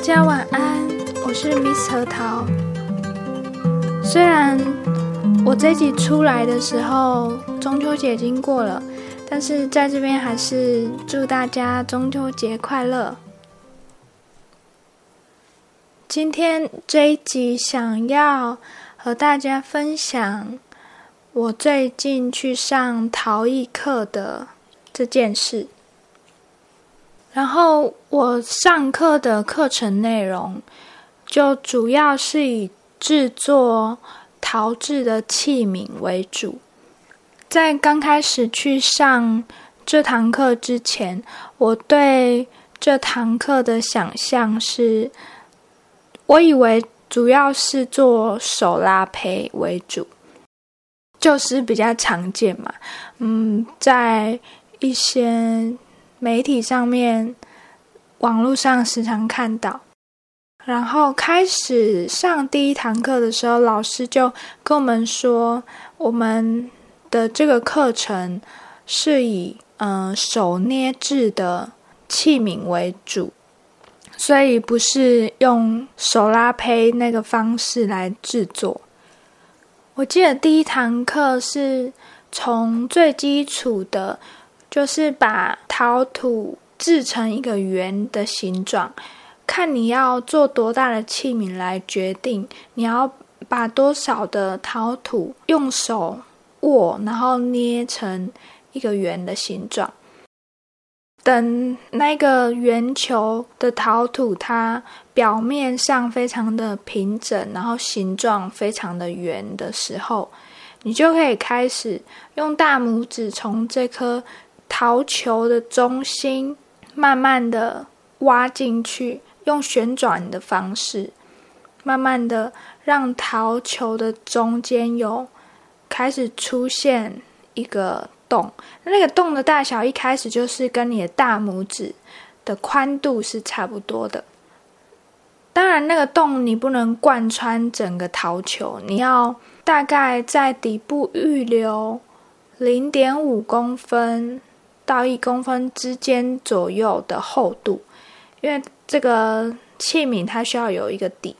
大家晚安，我是 Miss 核桃。虽然我这集出来的时候中秋节已经过了，但是在这边还是祝大家中秋节快乐。今天这一集想要和大家分享我最近去上陶艺课的这件事。然后我上课的课程内容就主要是以制作陶制的器皿为主。在刚开始去上这堂课之前，我对这堂课的想象是。我以为主要是做手拉胚为主，就是比较常见嘛。嗯，在一些媒体上面、网络上时常看到。然后开始上第一堂课的时候，老师就跟我们说，我们的这个课程是以嗯手捏制的器皿为主。所以不是用手拉胚那个方式来制作。我记得第一堂课是从最基础的，就是把陶土制成一个圆的形状，看你要做多大的器皿来决定你要把多少的陶土用手握，然后捏成一个圆的形状。等那个圆球的陶土，它表面上非常的平整，然后形状非常的圆的时候，你就可以开始用大拇指从这颗陶球的中心慢慢的挖进去，用旋转的方式，慢慢的让陶球的中间有开始出现一个。洞，那个洞的大小一开始就是跟你的大拇指的宽度是差不多的。当然，那个洞你不能贯穿整个陶球，你要大概在底部预留零点五公分到一公分之间左右的厚度，因为这个器皿它需要有一个底，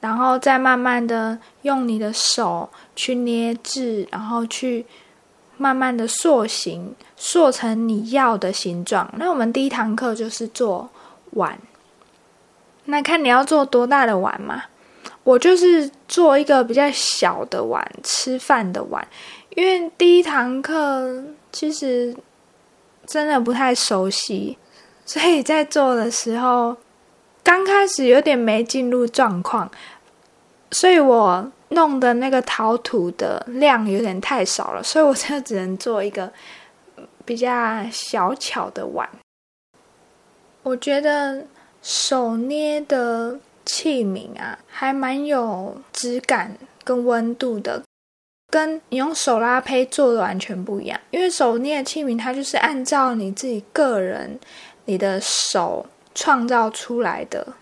然后再慢慢的用你的手去捏制，然后去。慢慢的塑形，塑成你要的形状。那我们第一堂课就是做碗，那看你要做多大的碗嘛。我就是做一个比较小的碗，吃饭的碗。因为第一堂课其实真的不太熟悉，所以在做的时候刚开始有点没进入状况，所以我。弄的那个陶土的量有点太少了，所以我就只能做一个比较小巧的碗。我觉得手捏的器皿啊，还蛮有质感跟温度的，跟你用手拉胚做的完全不一样。因为手捏的器皿，它就是按照你自己个人你的手创造出来的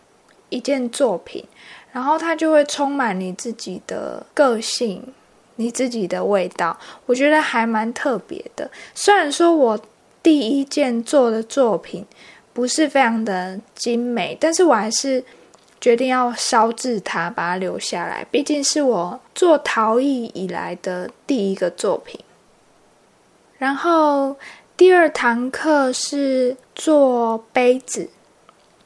一件作品。然后它就会充满你自己的个性，你自己的味道，我觉得还蛮特别的。虽然说我第一件做的作品不是非常的精美，但是我还是决定要烧制它，把它留下来。毕竟是我做陶艺以来的第一个作品。然后第二堂课是做杯子。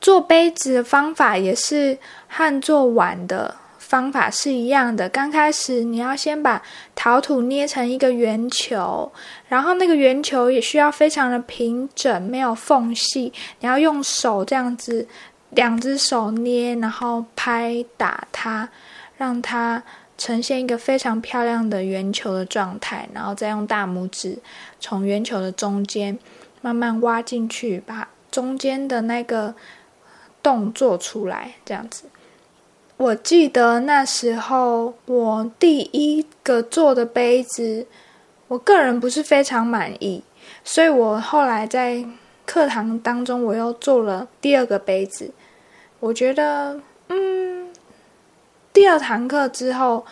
做杯子的方法也是和做碗的方法是一样的。刚开始你要先把陶土捏成一个圆球，然后那个圆球也需要非常的平整，没有缝隙。你要用手这样子，两只手捏，然后拍打它，让它呈现一个非常漂亮的圆球的状态。然后再用大拇指从圆球的中间慢慢挖进去，把中间的那个。洞做出来这样子，我记得那时候我第一个做的杯子，我个人不是非常满意，所以我后来在课堂当中我又做了第二个杯子。我觉得，嗯，第二堂课之后，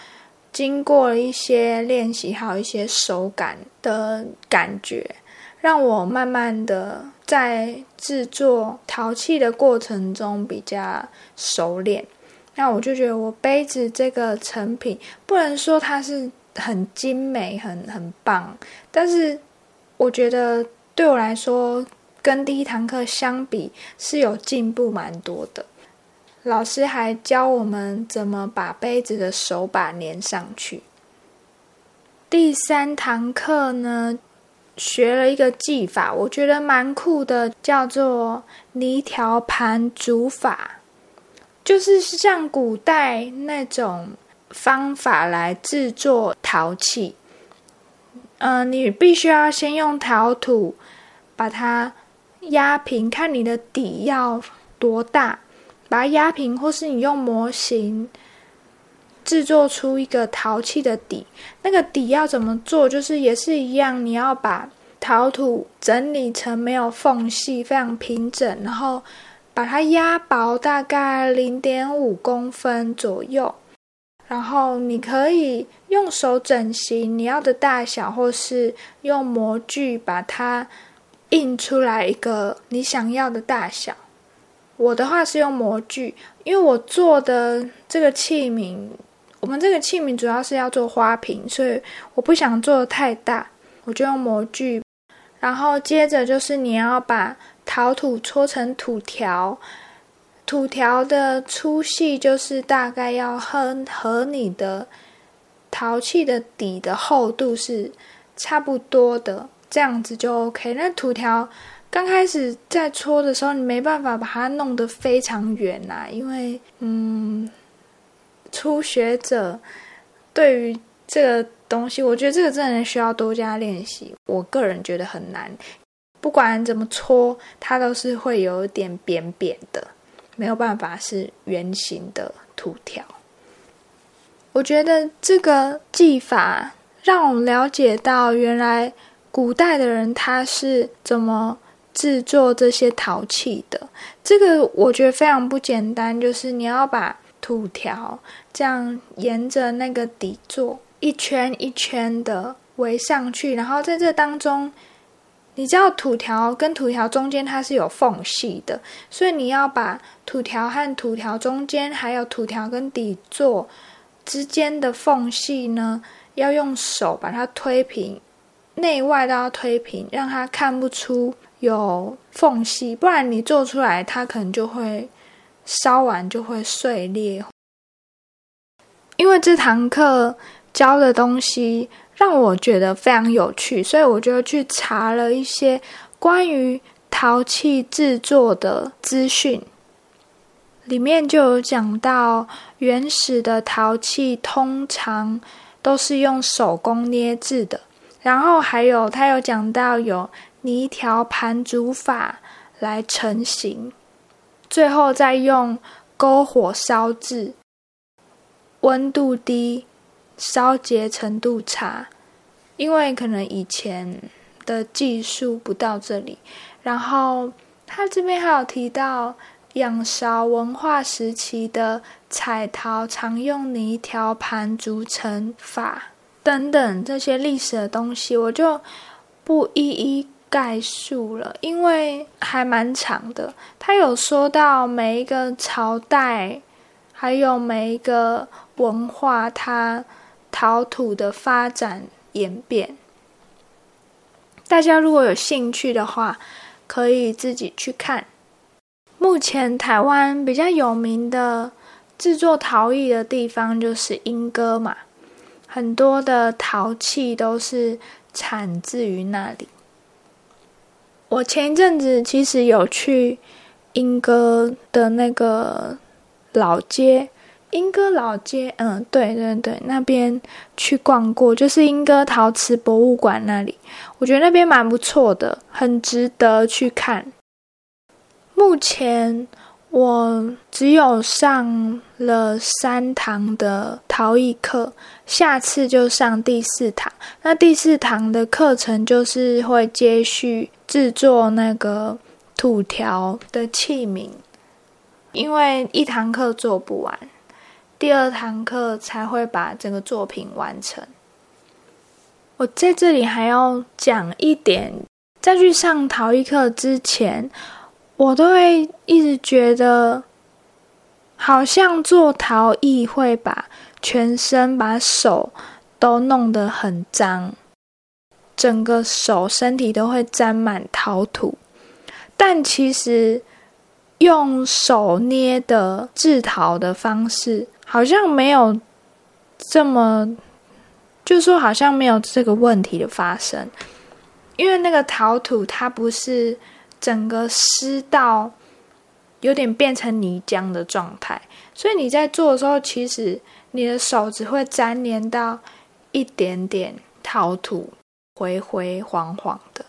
经过了一些练习，还有一些手感的感觉，让我慢慢的。在制作陶器的过程中比较熟练。那我就觉得我杯子这个成品不能说它是很精美、很很棒，但是我觉得对我来说，跟第一堂课相比是有进步蛮多的。老师还教我们怎么把杯子的手把粘上去。第三堂课呢，学了一个技法，我觉得蛮酷的，叫做泥条盘煮法。就是像古代那种方法来制作陶器，嗯，你必须要先用陶土把它压平，看你的底要多大，把它压平，或是你用模型制作出一个陶器的底。那个底要怎么做？就是也是一样，你要把陶土整理成没有缝隙，非常平整，然后。把它压薄，大概零点五公分左右，然后你可以用手整形你要的大小，或是用模具把它印出来一个你想要的大小。我的话是用模具，因为我做的这个器皿，我们这个器皿主要是要做花瓶，所以我不想做的太大，我就用模具。然后接着就是你要把。陶土搓成土条，土条的粗细就是大概要和和你的陶器的底的厚度是差不多的，这样子就 OK。那土条刚开始在搓的时候，你没办法把它弄得非常圆呐，因为嗯，初学者对于这个东西，我觉得这个真的需要多加练习。我个人觉得很难。不管怎么搓，它都是会有点扁扁的，没有办法是圆形的土条。我觉得这个技法让我了解到，原来古代的人他是怎么制作这些陶器的。这个我觉得非常不简单，就是你要把土条这样沿着那个底座一圈一圈的围上去，然后在这当中。你知道土条跟土条中间它是有缝隙的，所以你要把土条和土条中间，还有土条跟底座之间的缝隙呢，要用手把它推平，内外都要推平，让它看不出有缝隙，不然你做出来它可能就会烧完就会碎裂。因为这堂课教的东西。让我觉得非常有趣，所以我就去查了一些关于陶器制作的资讯。里面就有讲到，原始的陶器通常都是用手工捏制的，然后还有他有讲到有泥条盘煮法来成型，最后再用篝火烧制，温度低。烧结程度差，因为可能以前的技术不到这里。然后他这边还有提到仰韶文化时期的彩陶常用泥条盘筑成法等等这些历史的东西，我就不一一概述了，因为还蛮长的。他有说到每一个朝代，还有每一个文化，它。陶土的发展演变，大家如果有兴趣的话，可以自己去看。目前台湾比较有名的制作陶艺的地方就是莺歌嘛，很多的陶器都是产自于那里。我前一阵子其实有去莺歌的那个老街。莺歌老街，嗯，对对对，那边去逛过，就是莺歌陶瓷博物馆那里，我觉得那边蛮不错的，很值得去看。目前我只有上了三堂的陶艺课，下次就上第四堂。那第四堂的课程就是会接续制作那个土条的器皿，因为一堂课做不完。第二堂课才会把这个作品完成。我在这里还要讲一点在去上陶艺课之前，我都会一直觉得，好像做陶艺会把全身、把手都弄得很脏，整个手、身体都会沾满陶土。但其实用手捏的制陶的方式，好像没有这么，就说好像没有这个问题的发生。因为那个陶土它不是整个湿到有点变成泥浆的状态，所以你在做的时候，其实你的手只会粘连到一点点陶土，灰灰黄黄的。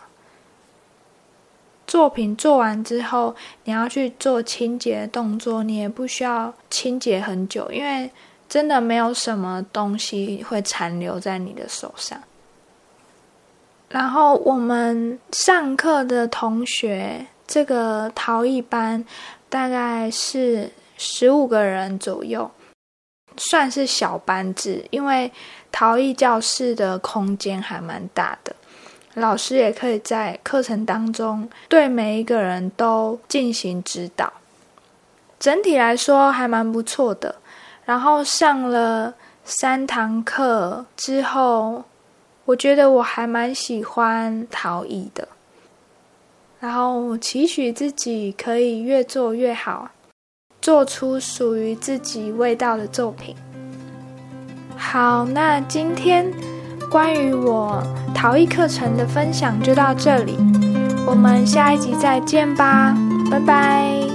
作品做完之后，你要去做清洁动作，你也不需要清洁很久，因为真的没有什么东西会残留在你的手上。然后我们上课的同学，这个陶艺班大概是十五个人左右，算是小班制，因为陶艺教室的空间还蛮大的，老师也可以在课程当中对每一个人都进行指导。整体来说还蛮不错的。然后上了三堂课之后。我觉得我还蛮喜欢陶艺的，然后期许自己可以越做越好，做出属于自己味道的作品。好，那今天关于我陶艺课程的分享就到这里，我们下一集再见吧，拜拜。